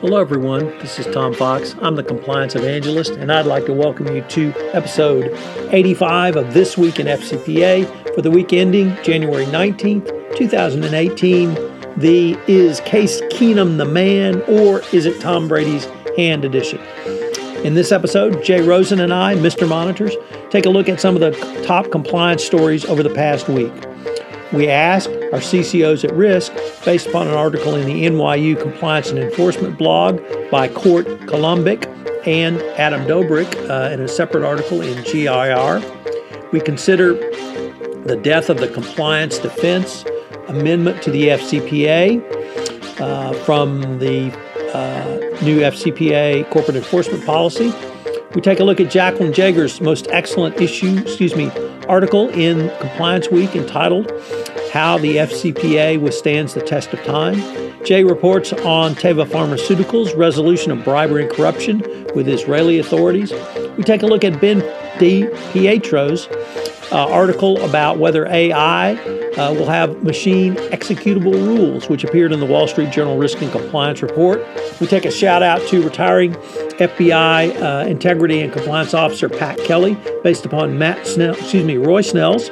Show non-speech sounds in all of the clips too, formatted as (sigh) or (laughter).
Hello, everyone. This is Tom Fox. I'm the Compliance Evangelist, and I'd like to welcome you to episode 85 of This Week in FCPA for the week ending January 19th, 2018. The Is Case Keenum the Man, or is it Tom Brady's hand edition? In this episode, Jay Rosen and I, Mr. Monitors, take a look at some of the top compliance stories over the past week. We ask our CCOs at risk based upon an article in the NYU Compliance and Enforcement blog by Court Golumbic and Adam Dobrik uh, in a separate article in GIR. We consider the death of the compliance defense amendment to the FCPA uh, from the uh, new FCPA corporate enforcement policy. We take a look at Jaclyn Jaeger's most excellent issue, excuse me, article in Compliance Week entitled How the FCPA Withstands the Test of Time. Jay reports on Teva Pharmaceuticals' resolution of bribery and corruption with Israeli authorities. We take a look at Ben Di Pietro's uh, article about whether AI uh, will have machine executable rules, which appeared in the Wall Street Journal Risk and Compliance Report. We take a shout out to retiring FBI uh, Integrity and Compliance Officer Pat Kelly, based upon Matt Snell, excuse me, Roy Snell's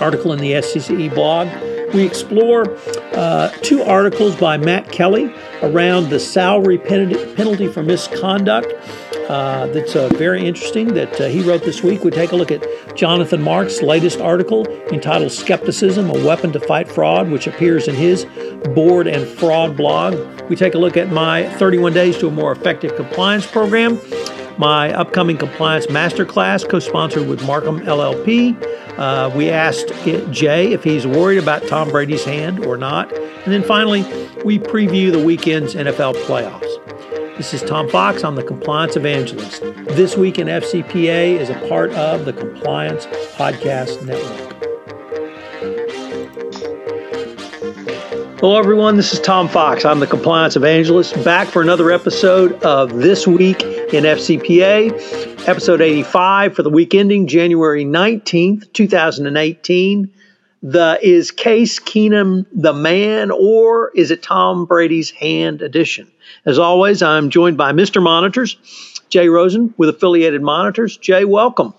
article in the SCCE blog. We explore uh, two articles by Matt Kelly around the salary penalty for misconduct uh, that's uh, very interesting that uh, he wrote this week. We take a look at Jonathan Marks' latest article entitled Skepticism, a Weapon to Fight Fraud, which appears in his board and fraud blog. We take a look at my 31 Days to a More Effective Compliance program, my upcoming compliance masterclass, co sponsored with Markham LLP. Uh, we asked Jay if he's worried about Tom Brady's hand or not. And then finally, we preview the weekend's NFL playoffs. This is Tom Fox. I'm the Compliance Evangelist. This Week in FCPA is a part of the Compliance Podcast Network. Hello, everyone. This is Tom Fox. I'm the Compliance Evangelist, back for another episode of This Week in FCPA, episode 85 for the week ending January 19th, 2018 the is Case Keenum the man or is it Tom Brady's hand edition? As always, I'm joined by Mr. Monitors, Jay Rosen with Affiliated Monitors. Jay, welcome.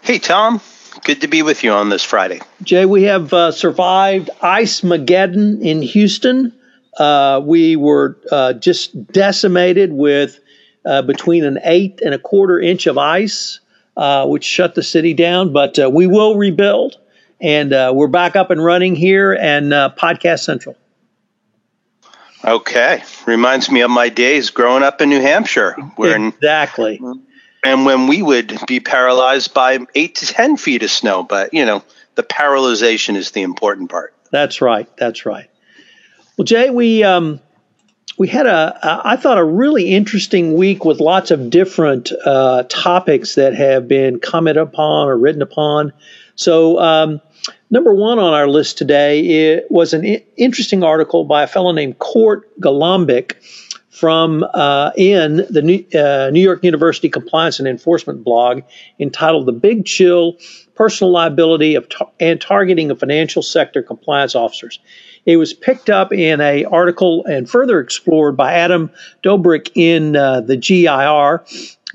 Hey, Tom. Good to be with you on this Friday. Jay, we have uh, survived Ice Mageddon in Houston. Uh, we were uh, just decimated with uh, between an eighth and a quarter inch of ice, uh, which shut the city down, but uh, we will rebuild. And uh, we're back up and running here and uh, Podcast Central. Okay. Reminds me of my days growing up in New Hampshire. Where exactly. and when we would be paralyzed by eight to 10 feet of snow. But, you know, the paralyzation is the important part. That's right. That's right. Well, Jay, we. Um, we had a, a, I thought, a really interesting week with lots of different uh, topics that have been commented upon or written upon. So, um, number one on our list today was an interesting article by a fellow named Court Golumbic from uh, in the New, uh, New, York University Compliance and Enforcement blog entitled "The Big Chill: Personal Liability of tar- and Targeting of Financial Sector Compliance Officers." It was picked up in a article and further explored by Adam Dobrik in uh, the GIR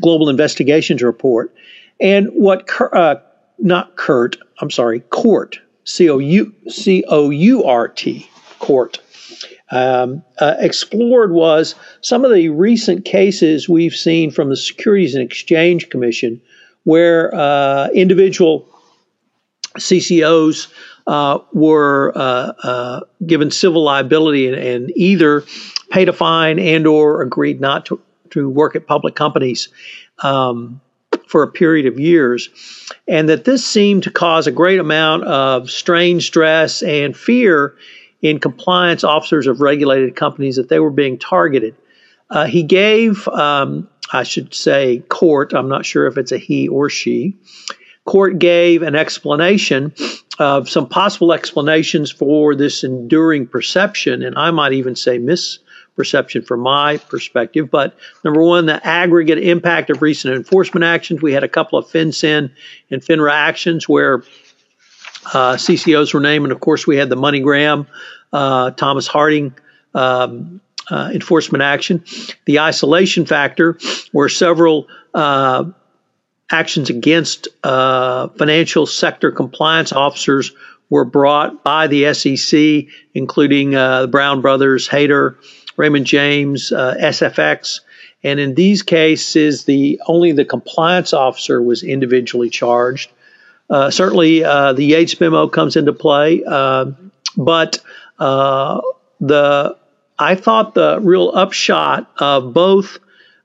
Global Investigations Report. And what uh, not Kurt, I'm sorry, Court, C O U C O U R T, Court, um, uh, explored was some of the recent cases we've seen from the Securities and Exchange Commission where uh, individual CCOs uh, were uh, uh, given civil liability and, and, either paid a fine and or agreed not to, to work at public companies. Um, for a period of years, and that this seemed to cause a great amount of strain, stress, and fear in compliance officers of regulated companies that they were being targeted. Uh, he gave, um, I should say, court, I'm not sure if it's a he or she, court gave an explanation of some possible explanations for this enduring perception, and I might even say mis perception from my perspective. But number one, the aggregate impact of recent enforcement actions. We had a couple of FinCEN and FINRA actions where uh, CCOs were named, and of course we had the MoneyGram, uh, Thomas Haider um, uh, enforcement action. The isolation factor, where several uh, actions against uh, financial sector compliance officers were brought by the SEC, including uh, the Brown Brothers, Hayter, Raymond James, uh, SFX. And in these cases, the only the compliance officer was individually charged. Uh, certainly, uh, the Yates memo comes into play, uh, but uh, the I thought the real upshot of both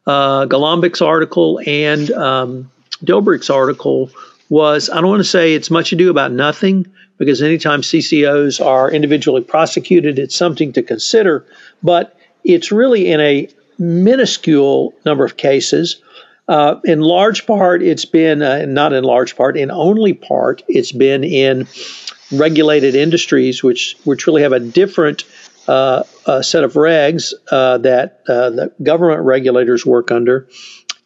uh, Golumbic's article and um, Dilbrick's article was I don't want to say it's much ado about nothing because anytime CCOs are individually prosecuted, it's something to consider, but it's really in a minuscule number of cases. Uh, in large part, it's been, uh, not in large part, in only part, it's been in regulated industries, which, which really have a different uh, set of regs uh, that uh, the government regulators work under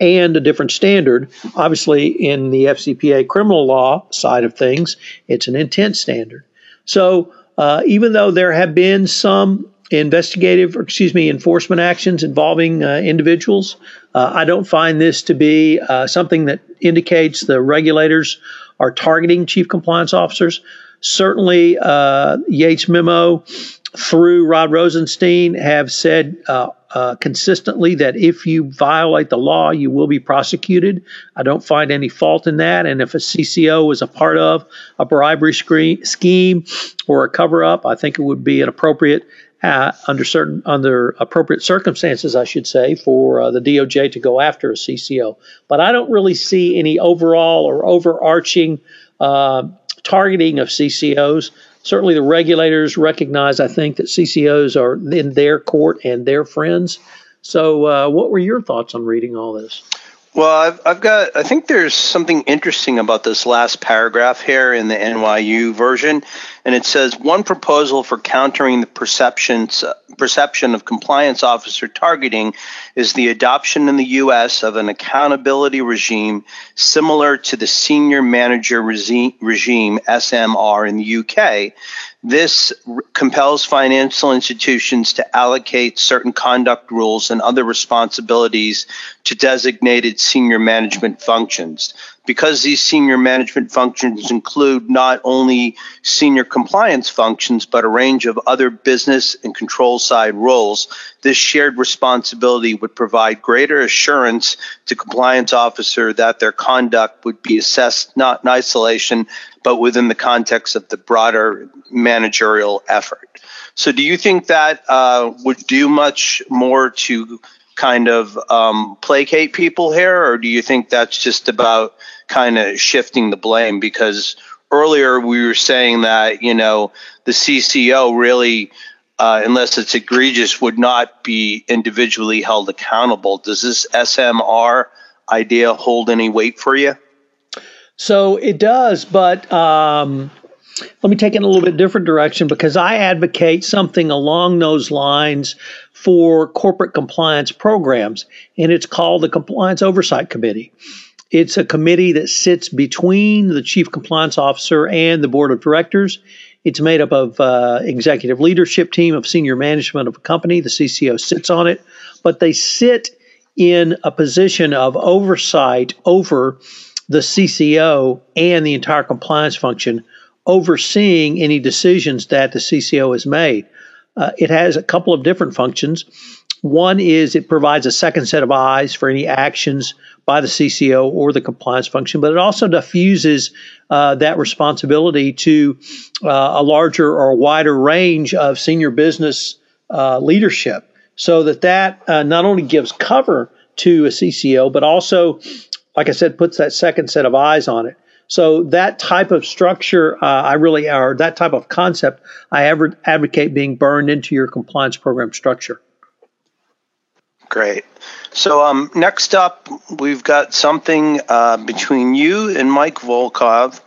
and a different standard. Obviously, in the FCPA criminal law side of things, it's an intent standard. So, uh, even though there have been some investigative, or excuse me, enforcement actions involving uh, individuals, uh, I don't find this to be uh, something that indicates the regulators are targeting chief compliance officers. Certainly, uh, Yates memo through Rod Rosenstein have said uh, uh, consistently that if you violate the law, you will be prosecuted. I don't find any fault in that. And if a CCO was a part of a bribery scheme or a cover up, I think it would be an appropriate. Uh, under certain under appropriate circumstances, I should say, for uh, the DOJ to go after a CCO. But I don't really see any overall or overarching uh, targeting of CCOs certainly the regulators recognize, I think, that CCOs are in their court and their friends. So, uh, what were your thoughts on reading all this? Well, I've, I've got, I think there's something interesting about this last paragraph here in the NYU version. And it says one proposal for countering the perceptions, perception of compliance officer targeting is the adoption in the U.S. of an accountability regime similar to the senior manager regime, regime SMR in the UK this r- compels financial institutions to allocate certain conduct rules and other responsibilities to designated senior management functions because these senior management functions include not only senior compliance functions, but a range of other business and control side roles, this shared responsibility would provide greater assurance to compliance officer that their conduct would be assessed not in isolation, but within the context of the broader managerial effort. So, do you think that uh, would do much more to kind of um, placate people here, or do you think that's just about kind of shifting the blame? Because earlier we were saying that you know the CCO really, uh, unless it's egregious, would not be individually held accountable. Does this SMR idea hold any weight for you? So it does, but um, let me take it in a little bit different direction because I advocate something along those lines for corporate compliance programs, and it's called the Compliance Oversight Committee. It's a committee that sits between the chief compliance officer and the board of directors. It's made up of uh, executive leadership team of senior management of a company. The CCO sits on it, but they sit in a position of oversight over the CCO and the entire compliance function overseeing any decisions that the CCO has made. Uh, it has a couple of different functions. One is it provides a second set of eyes for any actions by the CCO or the compliance function, but it also diffuses uh, that responsibility to uh, a larger or wider range of senior business uh, leadership, so that that uh, not only gives cover to a CCO, but also, like I said, puts that second set of eyes on it. So that type of structure, uh, I really, or that type of concept, I advocate being burned into your compliance program structure. Great. So um, next up, we've got something uh, between you and Mike Volkov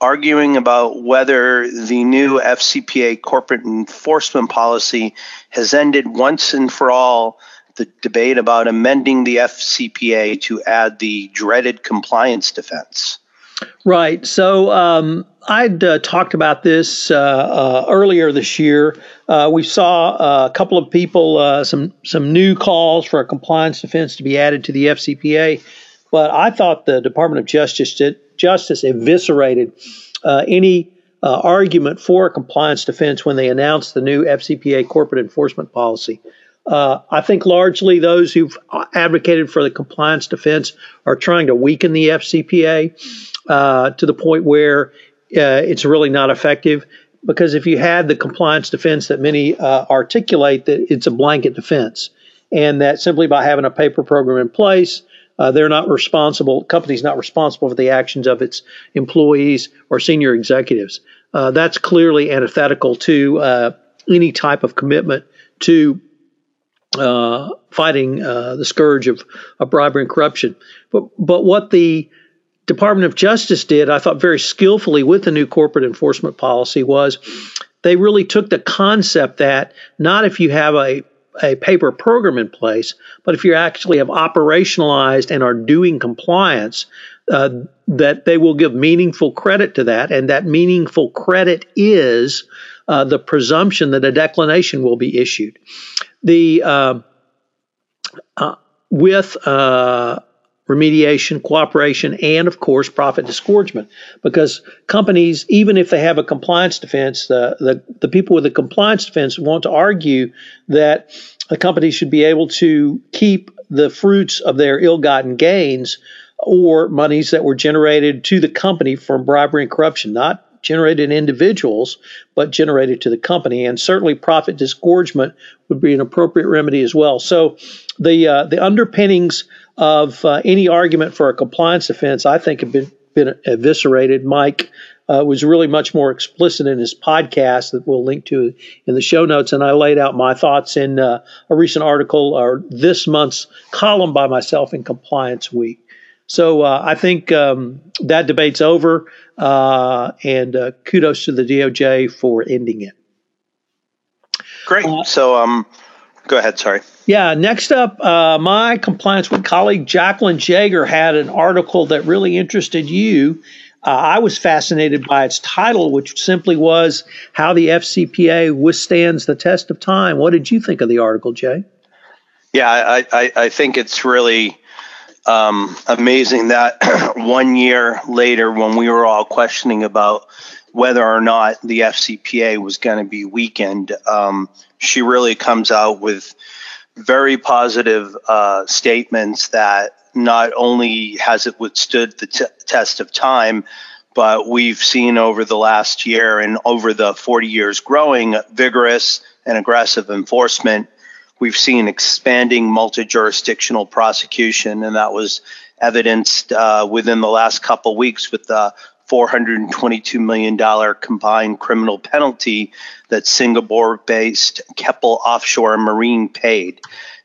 arguing about whether the new FCPA corporate enforcement policy has ended once and for all the debate about amending the FCPA to add the dreaded compliance defense. Right. So um, I'd uh, talked about this uh, uh, earlier this year. Uh, we saw uh, a couple of people, uh, some some new calls for a compliance defense to be added to the FCPA, but I thought the Department of Justice did, Justice eviscerated any argument for a compliance defense when they announced the new FCPA corporate enforcement policy. Uh, I think largely those who've advocated for the compliance defense are trying to weaken the FCPA uh, to the point where uh, it's really not effective. Because if you had the compliance defense that many uh, articulate, that it's a blanket defense, and that simply by having a paper program in place, uh, they're not responsible. Company's not responsible for the actions of its employees or senior executives. Uh, that's clearly antithetical to any type of commitment to uh, fighting uh, the scourge of, of, bribery and corruption. But but what the Department of Justice did, I thought very skillfully with the new corporate enforcement policy was they really took the concept that not if you have a a paper program in place, but if you actually have operationalized and are doing compliance, uh, that they will give meaningful credit to that, and that meaningful credit is uh, the presumption that a declination will be issued. The uh, uh, with uh, remediation, cooperation, and of course profit disgorgement. Because companies, even if they have a compliance defense, the, the, the people with the compliance defense want to argue that a company should be able to keep the fruits of their ill-gotten gains or monies that were generated to the company from bribery and corruption, not generated in individuals, but generated to the company. And certainly profit disgorgement would be an appropriate remedy as well. So the uh, the underpinnings of uh, any argument for a compliance offense, I think, have been, been eviscerated. Mike uh, was really much more explicit in his podcast that we'll link to in the show notes. And I laid out my thoughts in uh, a recent article or this month's column by myself in Compliance Week. So uh, I think um, that debate's over, uh, and uh, kudos to the DOJ for ending it. Great. Uh, so, um, go ahead. Sorry. Yeah. Next up, uh, my compliance with colleague Jaclyn Jaeger had an article that really interested you. Uh, I was fascinated by its title, which simply was "How the FCPA Withstands the Test of Time." What did you think of the article, Jay? Yeah, I, I, I think it's really um, amazing that (clears throat) one year later, when we were all questioning about whether or not the FCPA was going to be weakened, um, she really comes out with very positive uh, statements that not only has it withstood the t- test of time, but we've seen over the last year and over the 40 years growing vigorous and aggressive enforcement. We've seen expanding multi jurisdictional prosecution, and that was evidenced uh, within the last couple weeks with the $422 million combined criminal penalty that Singapore based Keppel Offshore Marine paid.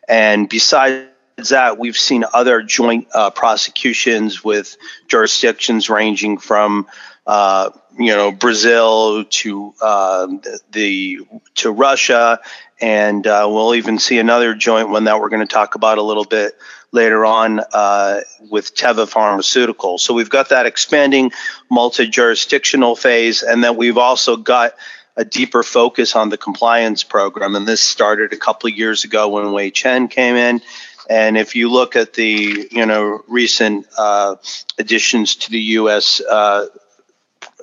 And besides that, we've seen other joint uh, prosecutions with jurisdictions ranging from uh, you know Brazil to uh, the to Russia, and uh, we'll even see another joint one that we're going to talk about a little bit later on uh, with Teva Pharmaceuticals. So we've got that expanding multi-jurisdictional phase, and then we've also got a deeper focus on the compliance program. And this started a couple of years ago when Hui Chen came in. And if you look at the you know recent uh, additions to the U.S. Uh,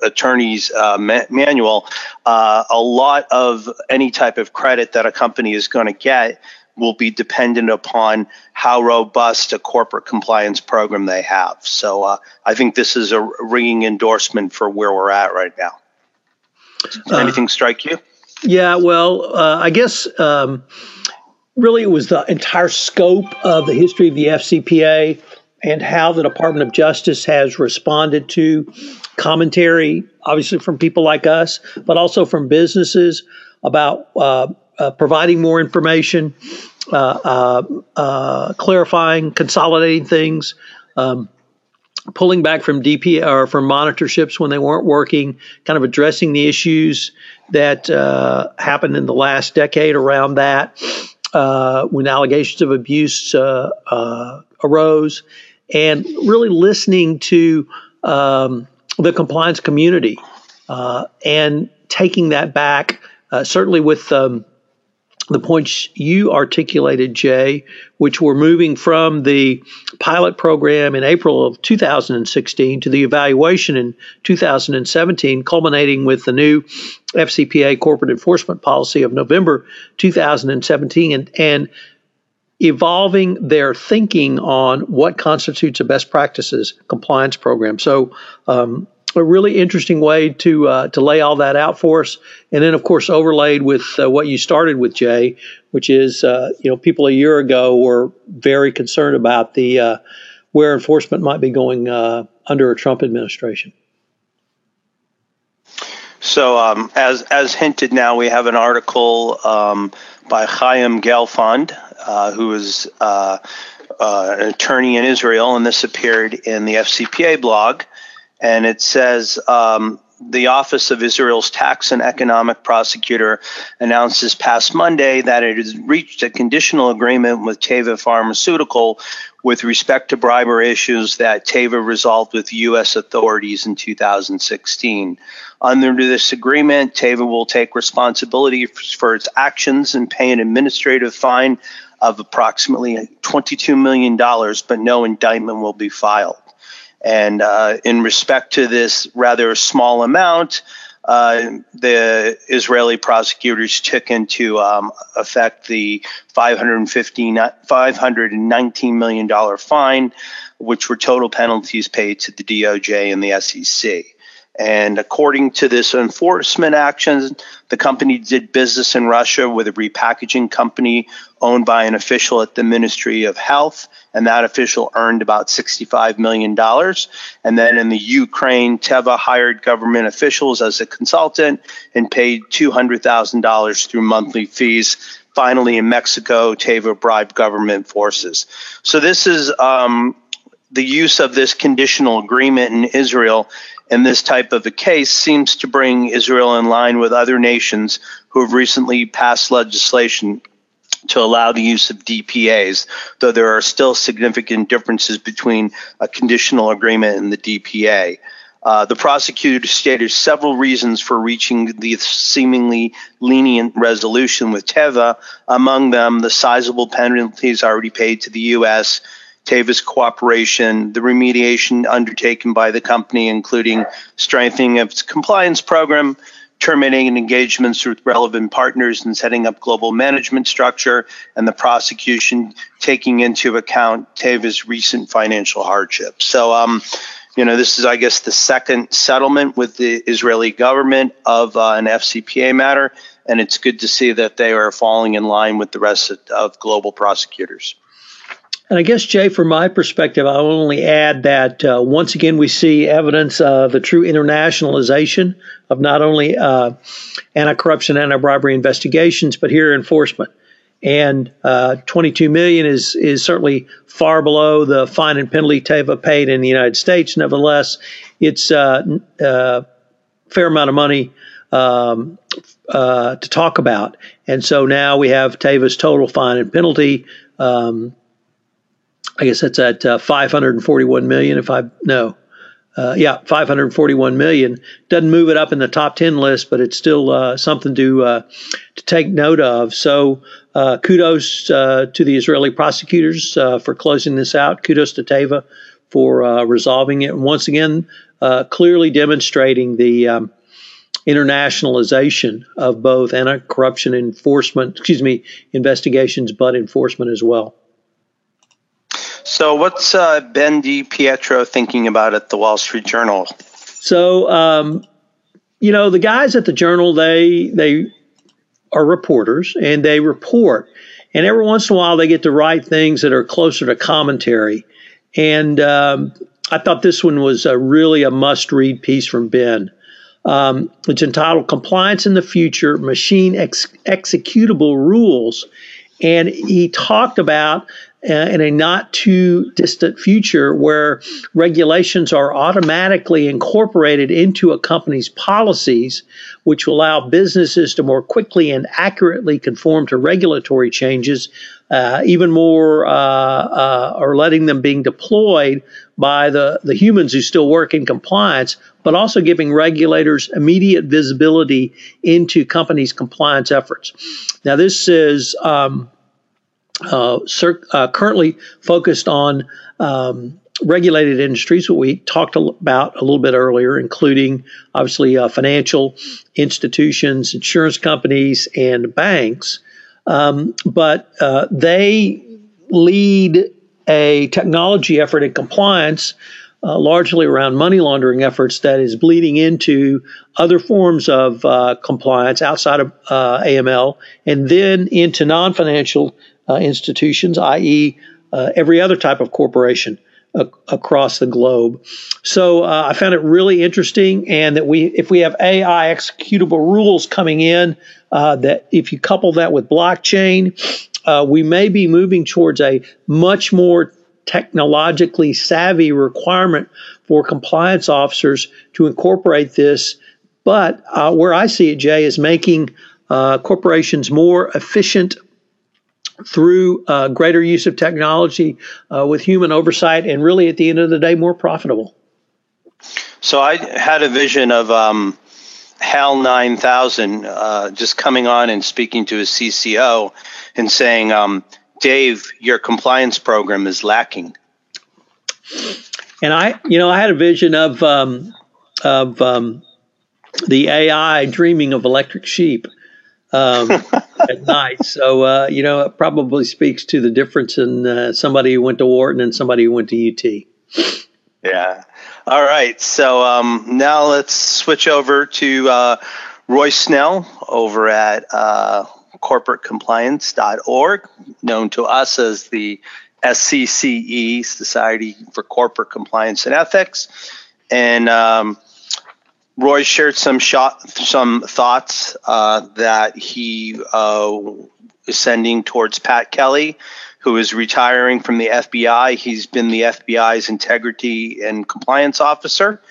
attorney's uh, ma- manual, uh, a lot of any type of credit that a company is going to get will be dependent upon how robust a corporate compliance program they have. So uh, I think this is a ringing endorsement for where we're at right now. Does uh, anything strike you? Yeah, well, uh, I guess um, really it was the entire scope of the history of the FCPA and how the Department of Justice has responded to commentary, obviously from people like us, but also from businesses about uh, uh, providing more information, uh, uh, uh clarifying, consolidating things, um, pulling back from DP or from monitorships when they weren't working, kind of addressing the issues that uh, happened in the last decade around that. when allegations of abuse arose, and really listening to um, the compliance community uh, and taking that back, uh, certainly with um, the points you articulated, Jay, which were moving from the pilot program in April of 2016 to the evaluation in 2017, culminating with the new FCPA corporate enforcement policy of November 2017, and, and evolving their thinking on what constitutes a best practices compliance program. So, um, a really interesting way to uh, to lay all that out for us, and then of course overlaid with uh, what you started with, Jay, which is uh, you know people a year ago were very concerned about the uh, where enforcement might be going uh, under a Trump administration. So um, as as hinted, now we have an article um, by Chaim Gelfand, uh, who is an attorney in Israel, and this appeared in the FCPA blog and it says um, the Office of Israel's Tax and Economic Prosecutor announced this past Monday that it has reached a conditional agreement with Teva Pharmaceutical with respect to bribery issues that Teva resolved with U.S. authorities in 2016. Under this agreement, Teva will take responsibility for its actions and pay an administrative fine of approximately $22 million, but no indictment will be filed. And uh, in respect to this rather small amount, uh, the Israeli prosecutors took into um, effect the $519 million fine, which were total penalties paid to the DOJ and the SEC. And according to this enforcement action, the company did business in Russia with a repackaging company owned by an official at the Ministry of Health, and that official earned about $65 million. And then in the Ukraine, Teva hired government officials as a consultant and paid $200,000 through monthly fees. Finally, in Mexico, Teva bribed government forces. So this is um, the use of this conditional agreement in Israel in this type of a case seems to bring Israel in line with other nations who have recently passed legislation to allow the use of DPAs, though there are still significant differences between a conditional agreement and the DPA. Uh, the prosecutor stated several reasons for reaching the seemingly lenient resolution with Teva, among them the sizable penalties already paid to the U.S., Teva's cooperation, the remediation undertaken by the company, including strengthening of its compliance program, terminating engagements with relevant partners and setting up global management structure, and the prosecution taking into account Teva's recent financial hardship. So, um, you know, this is, I guess, the second settlement with the Israeli government of uh, an FCPA matter, and it's good to see that they are falling in line with the rest of, of global prosecutors. And I guess, Jay, from my perspective, I'll only add that uh, once again we see evidence of the true internationalization of not only uh, anti-corruption, anti-bribery investigations, but here enforcement. And uh, 22 million is is certainly far below the fine and penalty Teva paid in the United States. Nevertheless, it's a uh, uh, fair amount of money um, uh, to talk about. And so now we have Teva's total fine and penalty. Um, I guess that's at uh, 541 million. If I no, uh, yeah, 541 million doesn't move it up in the top 10 list, but it's still uh, something to uh, to take note of. So uh, kudos uh, to the Israeli prosecutors for closing this out. Kudos to Teva for resolving it. And once again, clearly demonstrating the um, internationalization of both anti-corruption enforcement, excuse me, investigations, but enforcement as well. So, what's uh, Ben DiPietro thinking about at the Wall Street Journal? So, um, you know, the guys at the Journal they they are reporters and they report, and every once in a while they get to write things that are closer to commentary. And um, I thought this one was a really a must-read piece from Ben. Um, it's entitled "Compliance in the Future: Machine ex- Executable Rules And he talked about in a not too distant future where regulations are automatically incorporated into a company's policies, which will allow businesses to more quickly and accurately conform to regulatory changes, uh, even more, uh, uh, or letting them being deployed by the, the humans who still work in compliance, but also giving regulators immediate visibility into companies' compliance efforts. Now, this is. Um, uh, uh, currently focused on um, regulated industries, what we talked about a little bit earlier, including obviously uh, financial institutions, insurance companies, and banks. Um, but uh, they lead a technology effort in compliance. Uh, largely around money laundering efforts that is bleeding into other forms of uh, compliance outside of AML and then into non financial institutions, i.e., uh, every other type of corporation across the globe. So uh, I found it really interesting, and that we, if we have AI executable rules coming in, uh, that if you couple that with blockchain, uh, we may be moving towards a much more technologically savvy requirement for compliance officers to incorporate this. But uh, where I see it, Jay, is making uh, corporations more efficient through uh, greater use of technology uh, with human oversight, and really at the end of the day, more profitable. So I had a vision of um, HAL 9000 uh, just coming on and speaking to his CCO and saying, um, Dave, your compliance program is lacking. And I, you know, I had a vision of um, of um, the AI dreaming of electric sheep um, (laughs) at night. So, uh, you know, it probably speaks to the difference in uh, somebody who went to Wharton and somebody who went to UT. Yeah. All right. So um, now let's switch over to uh, Roy Snell over at uh, corporatecompliance.org, known to us as the SCCE, Society for Corporate Compliance and Ethics. And um, Roy shared some shot, some thoughts uh, that he uh, is sending towards Pat Kelly, who is retiring from the FBI. He's been the FBI's integrity and compliance officer,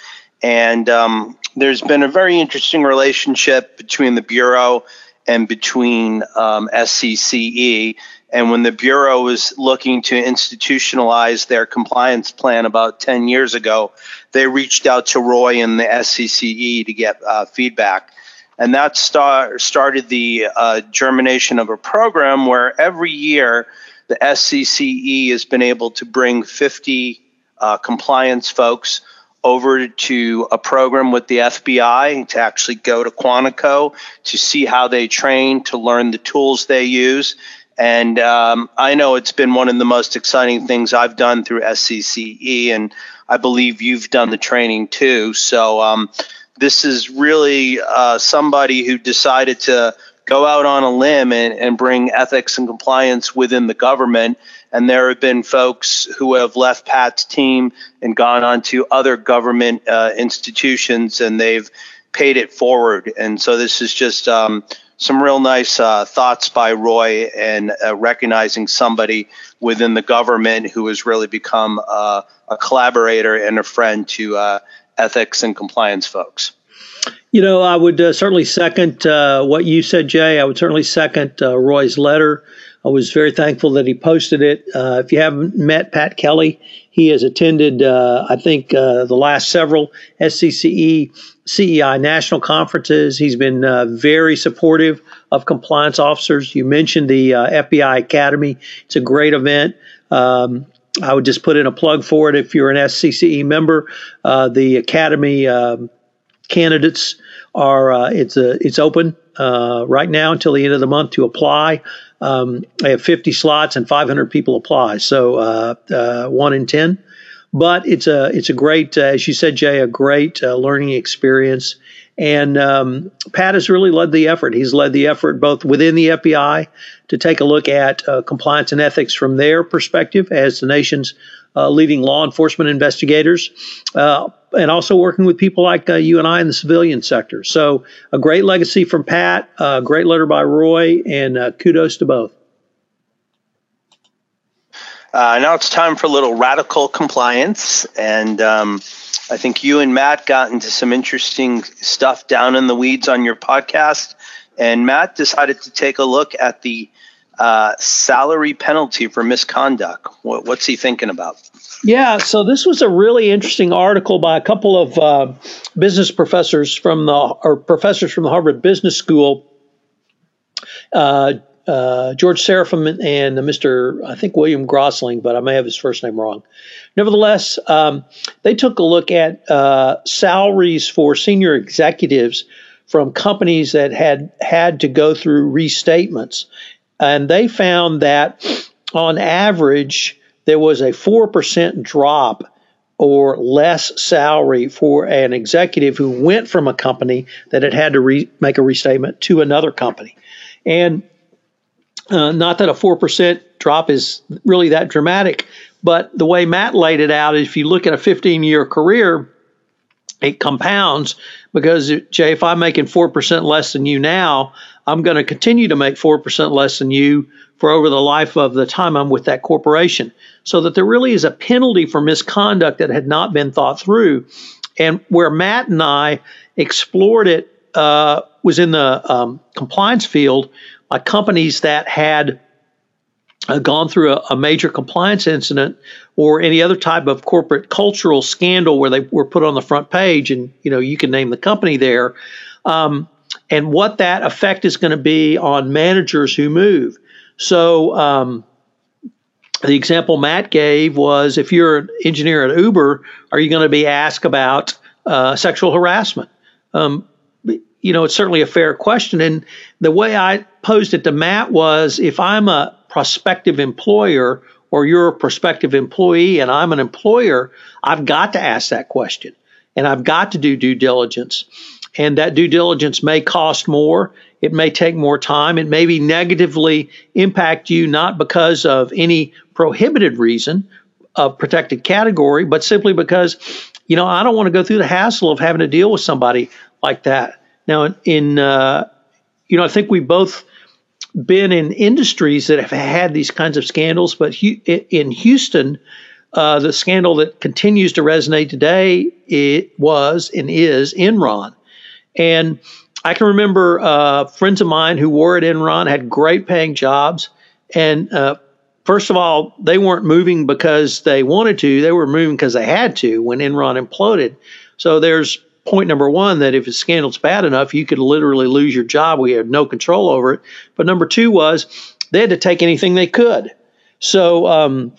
and um, there's been a very interesting relationship between the bureau and between um, SCCE and when the Bureau was looking to institutionalize their compliance plan about 10 years ago, they reached out to Roy and the SCCE to get uh, feedback. And that start, started the uh, germination of a program where every year the SCCE has been able to bring 50 uh, compliance folks over to a program with the FBI to actually go to Quantico to see how they train, to learn the tools they use, and um, I know it's been one of the most exciting things I've done through SCCE, and I believe you've done the training too. So um, this is really uh, somebody who decided to go out on a limb and, and bring ethics and compliance within the government. And there have been folks who have left Pat's team and gone on to other government uh, institutions, and they've paid it forward. And so this is just um, some real nice uh, thoughts by Roy and uh, recognizing somebody within the government who has really become uh, a collaborator and a friend to uh, ethics and compliance folks. You know, I would uh, certainly second uh, what you said, Jay. I would certainly second Roy's letter. I was very thankful that he posted it. if you haven't met Pat Kelly, he has attended, I think, the last several SCCE CEI national conferences. He's been uh, very supportive of compliance officers. You mentioned the uh, FBI Academy. It's a great event. Um, I would just put in a plug for it if you're an SCCE member. Uh, the Academy um, candidates are uh, it's a, it's open uh, right now until the end of the month to apply. Um, I have 50 slots and 500 people apply, so uh, one in 10 but it's a it's a great, uh, as you said, Jay, a great uh, learning experience. And um, Pat has really led the effort. He's led the effort both within the FBI to take a look at uh, compliance and ethics from their perspective as the nation's uh, leading law enforcement investigators, uh, and also working with people like uh, you and I in the civilian sector. So, a great legacy from Pat, a great letter by Roy, and kudos to both. Uh, now it's time for a little radical compliance. And um, I think you and Matt got into some interesting stuff down in the weeds on your podcast. And Matt decided to take a look at the uh, salary penalty for misconduct. What, what's he thinking about? Yeah, so this was a really interesting article by a couple of uh, business professors from the or professors from the Harvard Business School. Uh, uh, George Serafeim and Mr. I think William Grossling, but I may have his first name wrong. Nevertheless, um, they took a look at uh, salaries for senior executives from companies that had had to go through restatements, and they found that on average there was a four percent drop or less salary for an executive who went from a company that had had to re- make a restatement to another company, and uh, not that a 4% drop is really that dramatic, but the way Matt laid it out, if you look at a 15 year career, it compounds because, Jay, if I'm making 4% less than you now, I'm going to continue to make 4% less than you for over the life of the time I'm with that corporation. So that there really is a penalty for misconduct that had not been thought through. And where Matt and I explored it uh, was in the um, compliance field by companies that had uh, gone through a, a, major compliance incident or any other type of corporate cultural scandal where they were put on the front page, and you know you can name the company there, um, and what that effect is going to be on managers who move. So. Um, the example Matt gave was if you're an engineer at Uber, are you going to be asked about uh, sexual harassment? Um, you know, it's certainly a fair question. And the way I posed it to Matt was if I'm a prospective employer or you're a prospective employee and I'm an employer, I've got to ask that question and I've got to do due diligence. And that due diligence may cost more. It may take more time. It may be negatively impact you, not because of any prohibited reason of protected category, but simply because, you know, I don't want to go through the hassle of having to deal with somebody like that. Now, in uh, you know, I think we've both been in industries that have had these kinds of scandals, but in Houston, uh, the scandal that continues to resonate today it was and is Enron, and I can remember uh, friends of mine who were at Enron had great paying jobs, and uh, first of all, they weren't moving because they wanted to; they were moving because they had to when Enron imploded. So there's point number one that if a scandal's bad enough, you could literally lose your job. We had no control over it. But number two was they had to take anything they could. So um,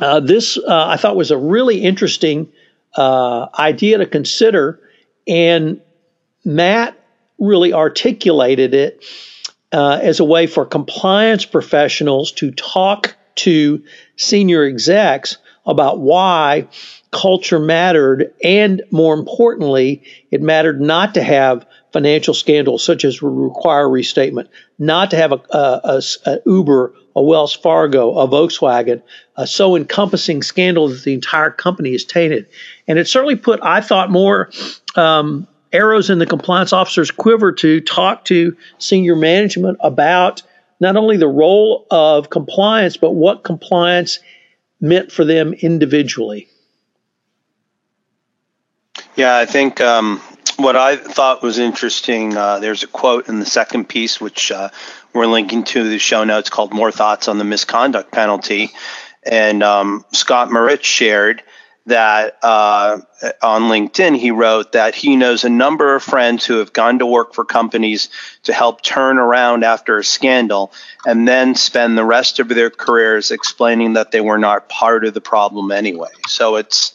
uh, this uh, I thought was a really interesting uh, idea to consider, and Matt really articulated it uh, as a way for compliance professionals to talk to senior execs about why culture mattered, and more importantly, it mattered not to have financial scandals such as require restatement, not to have a, a, a, a Uber, a Wells Fargo, a Volkswagen, a so encompassing scandal that the entire company is tainted. And it certainly put, I thought, more um, arrows in the compliance officer's quiver to talk to senior management about not only the role of compliance, but what compliance meant for them individually. Yeah, I think um, what I thought was interesting. Uh, there's a quote in the second piece, which uh, we're linking to the show notes, called "More Thoughts on the Misconduct Penalty," and um, Scott Moritz shared that uh, on LinkedIn, he wrote that he knows a number of friends who have gone to work for companies to help turn around after a scandal and then spend the rest of their careers explaining that they were not part of the problem anyway. So it's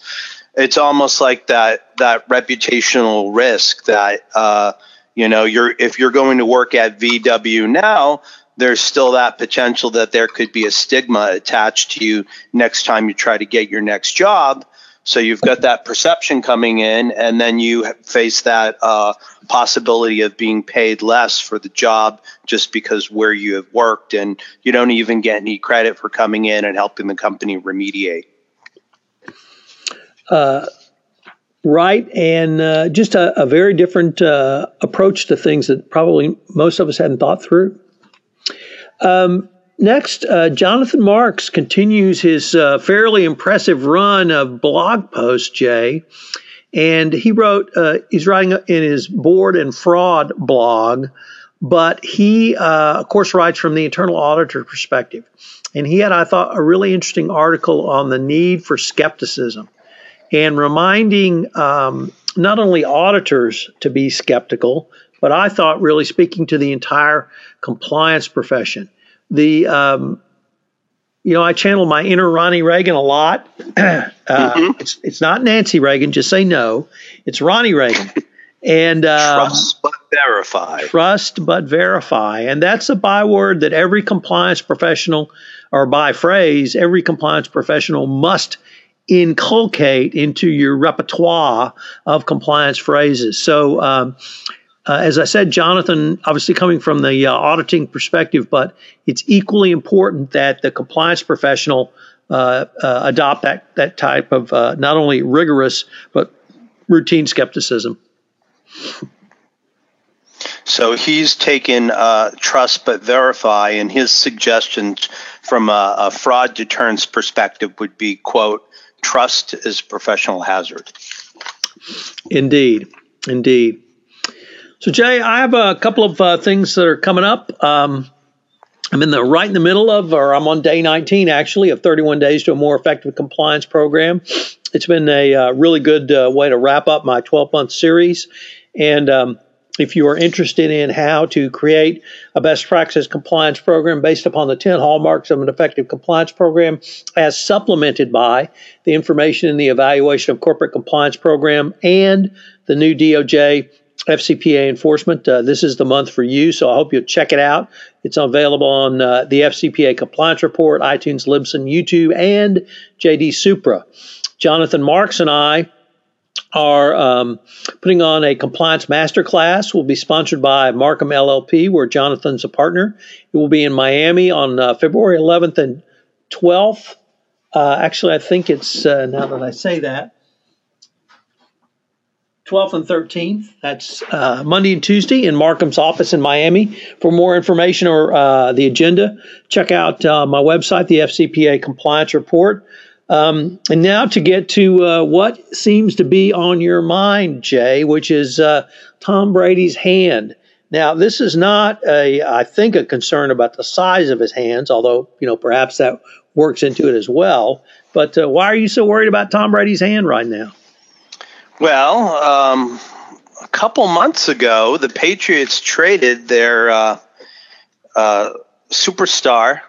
it's almost like that that reputational risk that uh, you know you're if you're going to work at VW now there's still that potential that there could be a stigma attached to you next time you try to get your next job so you've got that perception coming in and then you face that uh, possibility of being paid less for the job just because where you have worked and you don't even get any credit for coming in and helping the company remediate uh, right, and uh, just a, a, very different uh, approach to things that probably most of us hadn't thought through. Um, next, uh, Jonathan Marks continues his uh, fairly impressive run of blog posts, Jay. And he wrote, uh, he's writing in his board and fraud blog, but he, uh, of course, writes from the internal auditor perspective. And he had, I thought, a really interesting article on the need for skepticism and reminding um, not only auditors to be skeptical, but I thought really speaking to the entire compliance profession. The um, you know, I channel my inner Ronnie Reagan a lot. (clears throat) uh, mm-hmm. It's it's not Nancy Reagan. Just say no. It's Ronnie Reagan. And um, trust but verify. Trust but verify, and that's a byword that every compliance professional, or by phrase, every compliance professional must inculcate into your repertoire of compliance phrases. So. Um, uh, as I said, Jonathan, obviously coming from the uh, auditing perspective, but it's equally important that the compliance professional uh, uh adopt that that type of uh, not only rigorous but routine skepticism. So he's taken uh, trust but verify, and his suggestions from a, a fraud deterrence perspective would be quote trust is professional hazard. Indeed, indeed. So, Jay, I have a couple of uh, things that are coming up. Um, I'm in the right in the middle of, or I'm on day 19 actually, of 31 days to a more effective compliance program. It's been a uh, really good uh, way to wrap up my 12 month series. And um, if you are interested in how to create a best practice compliance program based upon the 10 hallmarks of an effective compliance program, as supplemented by the information in the evaluation of corporate compliance program and the new DOJ FCPA enforcement. Uh, this is the month for you, so I hope you'll check it out. It's available on uh, the FCPA Compliance Report, iTunes, Libsyn, YouTube, and JD Supra. Jonathan Marks and I are um, putting on a compliance masterclass. Will be sponsored by Marcum LLP, where Jonathan's a partner. It will be in Miami on uh, February 11th and 12th. Uh, actually, I think it's uh, now that I say that 12th and 13th. That's uh, Monday and Tuesday in Marcum's office in Miami. For more information or uh, the agenda, check out uh, my website, the FCPA Compliance Report. Um, and now to get to uh, what seems to be on your mind, Jay, which is uh, Tom Brady's hand. Now, this is not a, I think, a concern about the size of his hands, although you know perhaps that works into it as well. But uh, why are you so worried about Tom Brady's hand right now? Well, um, a couple months ago, the Patriots traded their uh, uh, superstar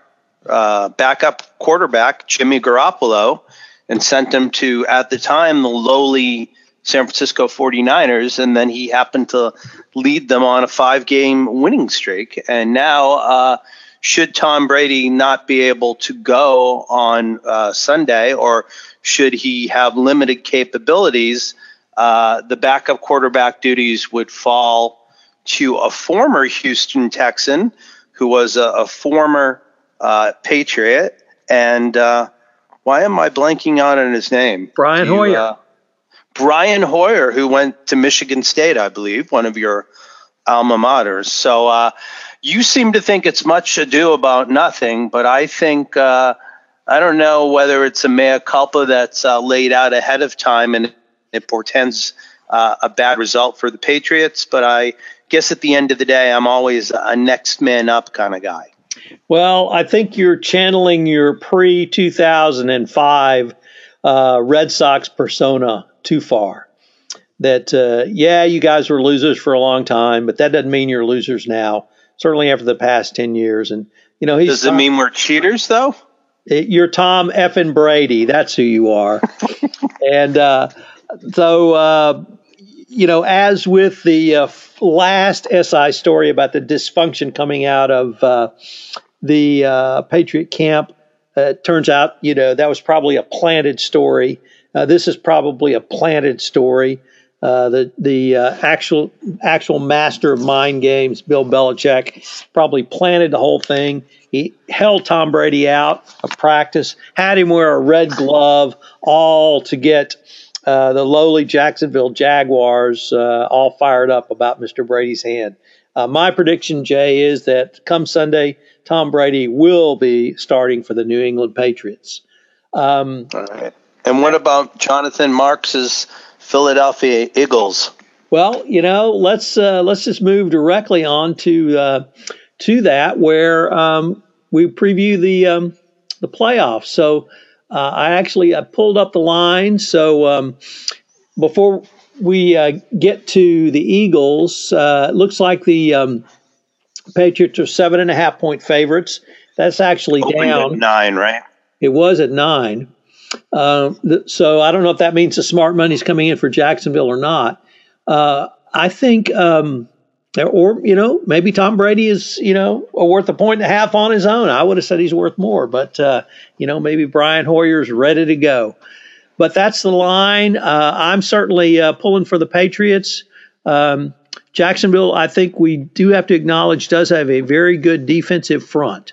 uh, backup quarterback, Jimmy Garoppolo, and sent him to, at the time, the lowly San Francisco 49ers. And then he happened to lead them on a five game winning streak. And now, uh, should Tom Brady not be able to go on uh, Sunday, or should he have limited capabilities? Uh, the backup quarterback duties would fall to a former Houston Texan who was a, a former uh, Patriot. And uh, why am I blanking out on his name? Brian you, Hoyer. Uh, Brian Hoyer, who went to Michigan State, I believe, one of your alma maters. So uh, you seem to think it's much ado about nothing, but I think. Uh, I don't know whether it's a mea culpa that's laid out ahead of time and it portends uh, a bad result for the Patriots. But I guess at the end of the day, I'm always a next man up kind of guy. Well, I think you're channeling your pre 2005 uh, Red Sox persona too far. That, uh, yeah, you guys were losers for a long time, but that doesn't mean you're losers now, certainly after the past 10 years. And, you know, he's. Does it Tom, mean we're cheaters, though? It, you're Tom effing Brady. That's who you are. (laughs) and, uh, so, uh, you know, as with the uh, last SI story about the dysfunction coming out of uh, the uh, Patriot camp, uh, it turns out, you know, that was probably a planted story. Uh, this is probably a planted story. the the actual actual master of mind games, Bill Belichick, probably planted the whole thing. He held Tom Brady out of practice, had him wear a red glove, all to get uh, the lowly Jacksonville Jaguars uh, all fired up about Mr. Brady's hand. Uh, my prediction, Jay, is that come Sunday, Tom Brady will be starting for the New England Patriots. Um, All right. And what about Jonathan Marks's Philadelphia Eagles? Well, you know, let's uh, let's just move directly on to uh, to that where um, we preview the um, the playoffs. So uh, I actually I pulled up the line. So um, before we uh, get to the Eagles, uh, it looks like the um, Patriots are seven and a half point favorites. That's actually Opened down nine, right? It was at nine. Uh, so I don't know if that means the smart money's coming in for Jacksonville or not. Uh, I think, um, or you know, maybe Tom Brady is you know worth a point and a half on his own. I would have said he's worth more, but uh, you know, maybe Brian Hoyer's ready to go. But that's the line. Uh, I'm certainly uh, pulling for the Patriots. Um, Jacksonville, I think we do have to acknowledge, does have a very good defensive front.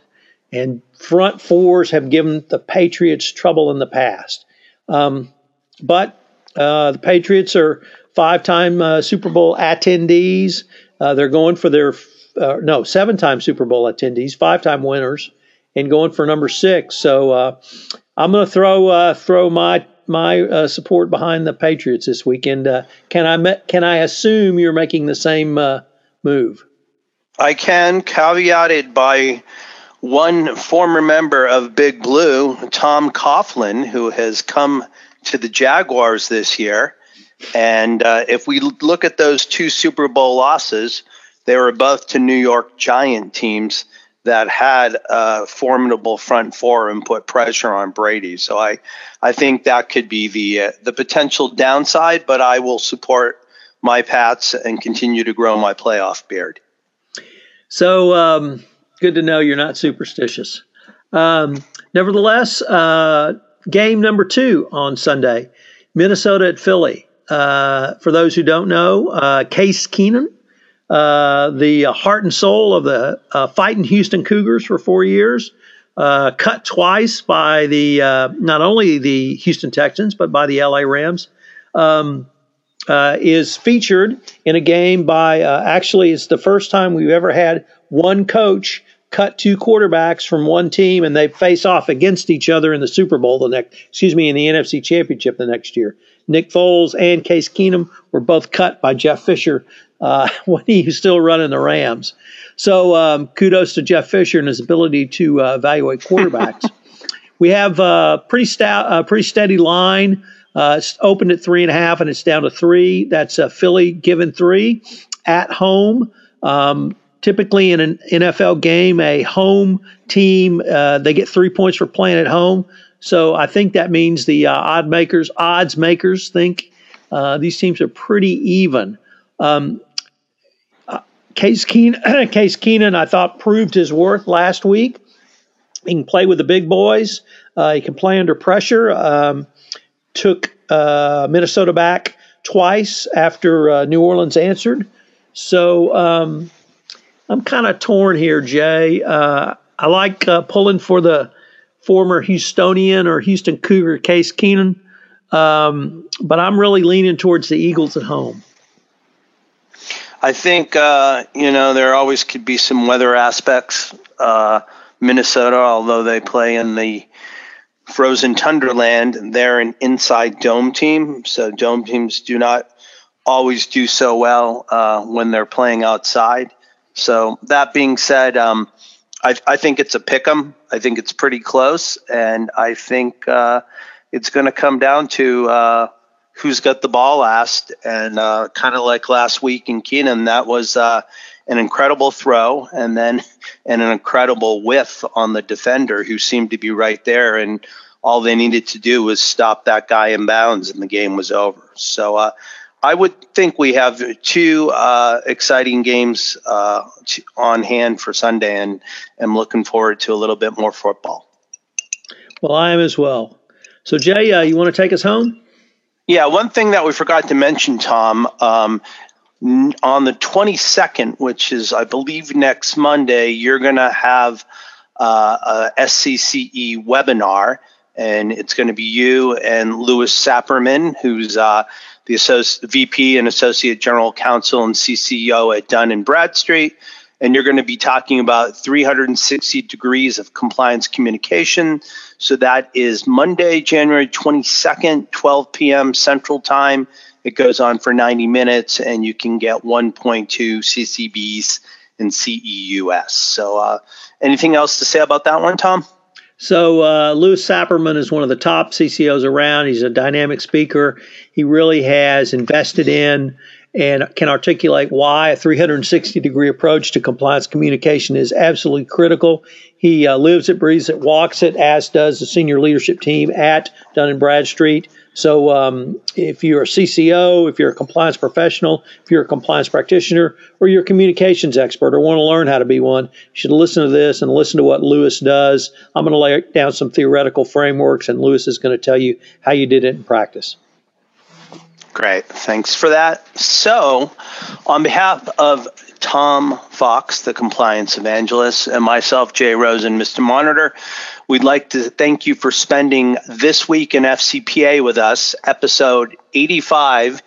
And front fours have given the Patriots trouble in the past. Um, but uh, the Patriots are five time uh, Super Bowl attendees. Uh, they're going for their, uh, no, seven time Super Bowl attendees, five time winners, and going for number six. So uh, I'm going to throw uh, throw my my uh, support behind the Patriots this weekend. Uh, can I can I assume you're making the same move? I can, caveated by one former member of Big Blue, Tom Coughlin, who has come to the Jaguars this year. And uh, if we look at those two Super Bowl losses, they were both to New York Giant teams that had a formidable front four and put pressure on Brady. So I, I think that could be the uh, the potential downside, but I will support my Pats and continue to grow my playoff beard. So um, good to know you're not superstitious. Um, nevertheless, uh, game number two on Sunday, Minnesota at Philly. Uh, for those who don't know, uh, Case Keenum uh, the heart and soul of the uh, fighting Houston Cougars for four years, uh, cut twice by the not only the Houston Texans but by the LA Rams. Um, is featured in a game by actually it's the first time we've ever had one coach cut two quarterbacks from one team and they face off against each other in the Super Bowl the next excuse me in the NFC Championship the next year. Nick Foles and Case Keenum were both cut by Jeff Fisher uh, (laughs) when he was still running the Rams. So um, kudos to Jeff Fisher and his ability to uh, evaluate quarterbacks. (laughs) we have a pretty, sta- a pretty steady line. Uh, it's opened at three and a half and it's down to three. That's uh, Philly given three at home. Um, typically in an NFL game, a home team uh, they get three points for playing at home. So I think that means the uh, odd makers, odds makers, think uh, these teams are pretty even. Um, Case Keenum, (clears throat) Case Keenum, I thought proved his worth last week. He can play with the big boys. Uh, he can play under pressure. Um, took uh, Minnesota back twice after uh, New Orleans answered. So um, I'm kind of torn here, Jay. Uh, I like uh, pulling for the former Houstonian or Houston Cougar Case Keenum, um, but I'm really leaning towards the Eagles at home. I think uh, you know there always could be some weather aspects. Uh, Minnesota, although they play in the frozen tundraland, they're an inside dome team, so dome teams do not always do so well uh, when they're playing outside. So that being said, um, I, I, think it's a pick 'em. I think it's pretty close, and I think uh, it's going to come down to uh, who's got the ball last. And uh, kind of like last week in Keenum, that was uh, an incredible throw and then (laughs) and an incredible whiff on the defender who seemed to be right there. And all they needed to do was stop that guy in bounds, and the game was over. So uh, I would think we have two uh, exciting games uh, on hand for Sunday, and am looking forward to a little bit more football. Well, I am as well. So, Jay, uh, you want to take us home? Yeah, one thing that we forgot to mention, Tom, um, on the 22nd, which is, I believe, next Monday, you're going to have uh, a SCCE webinar, and it's going to be you and Louis Sapirman, who's the VP and Associate General Counsel and CCO at Dun and Bradstreet, and you're going to be talking about 360 degrees of compliance communication. So that is Monday, January 22nd, 12 p.m. Central Time. It goes on for 90 minutes, and you can get 1.2 CCBs and CEUS. So, uh, anything else to say about that one, Tom? So uh, Louis Sapirman is one of the top CCOs around. He's a dynamic speaker. He really has invested in and can articulate why a 360 degree approach to compliance communication is absolutely critical. He uh, lives it, breathes it, walks it, as does the senior leadership team at Dun and Bradstreet. So, um, if you're a CCO, if you're a compliance professional, if you're a compliance practitioner, or you're a communications expert or want to learn how to be one, you should listen to this and listen to what Lewis does. I'm going to lay down some theoretical frameworks, and Lewis is going to tell you how you did it in practice. Great. Thanks for that. So, on behalf of Tom Fox, the compliance evangelist, and myself, Jay Rosen, Mr. Monitor, we'd like to thank you for spending this week in FCPA with us, episode 85,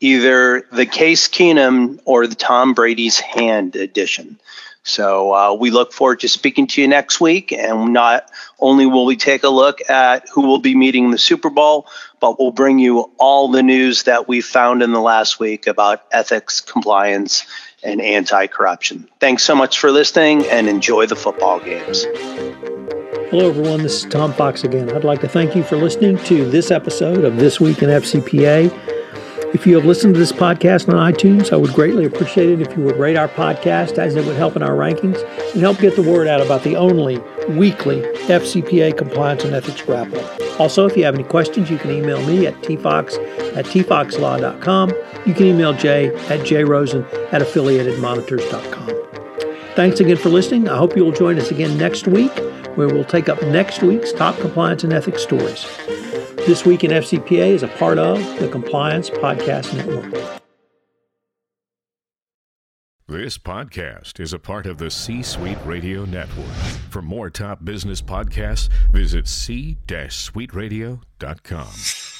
either the Case Keenum or the Tom Brady's Hand edition. So uh, we look forward to speaking to you next week. And not only will we take a look at who will be meeting the Super Bowl, but we'll bring you all the news that we found in the last week about ethics, compliance, and anti corruption. Thanks so much for listening and enjoy the football games. Hello, everyone. This is Tom Fox again. I'd like to thank you for listening to this episode of This Week in FCPA. If you have listened to this podcast on iTunes, I would greatly appreciate it if you would rate our podcast as it would help in our rankings and help get the word out about the only weekly FCPA compliance and ethics wrap up. Also, if you have any questions, you can email me at tfox at tfoxlaw.com. You can email Jay at jrosen at affiliatedmonitors.com. Thanks again for listening. I hope you will join us again next week where we'll take up next week's top compliance and ethics stories. This Week in FCPA is a part of the Compliance Podcast Network. This podcast is a part of the C Suite Radio Network. For more top business podcasts, visit c-suiteradio.com.